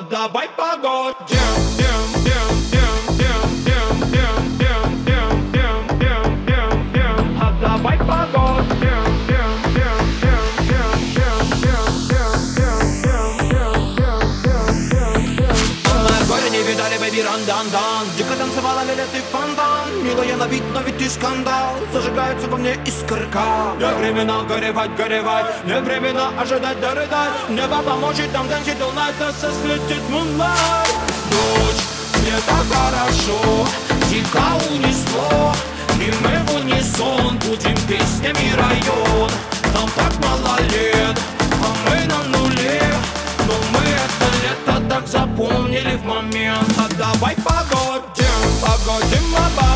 the a viper go jam. Не видали, baby, рандан-дан Дико танцевала лилет и фонтан Милая на вид, но ведь и скандал. Зажигается во мне искорка. Не времена горевать, горевать. Не времена ожидать, дорыдать. Небо поможет нам танцить all night Нас осветит moonlight. Ночь, мне так хорошо. Дико унесло. И мы в унисон Будем песнями район. Нам так мало лет lullaby.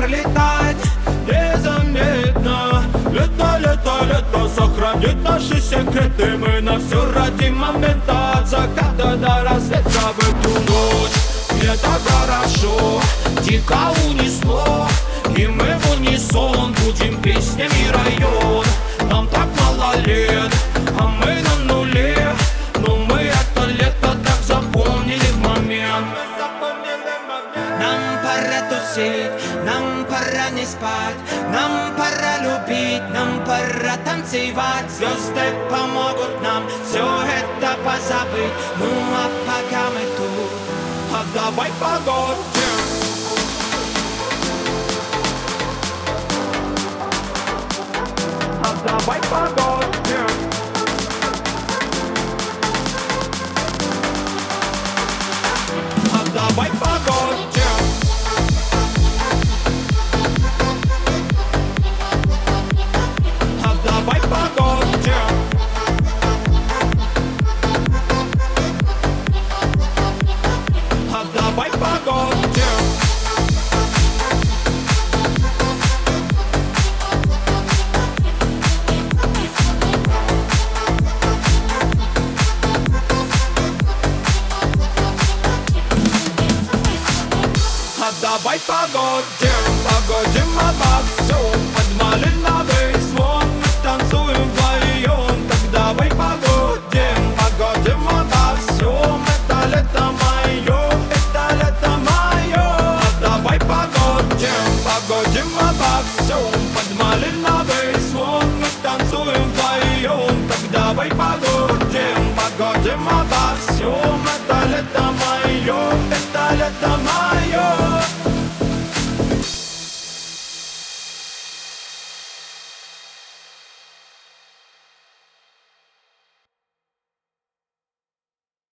Пролетает Незаметно. Лето, лето, лето Сохранит наши секреты. Мы на все ради момента. От заката до рассвета В эту ночь. Мне так хорошо. Дико унесло. И мы в унисон Будем песнями нам пора не спать Нам пора любить, нам пора танцевать. Звезды помогут нам все это позабыть. Ну а пока мы тут, а давай А давай погодим, погодим от нас Все подмалиновый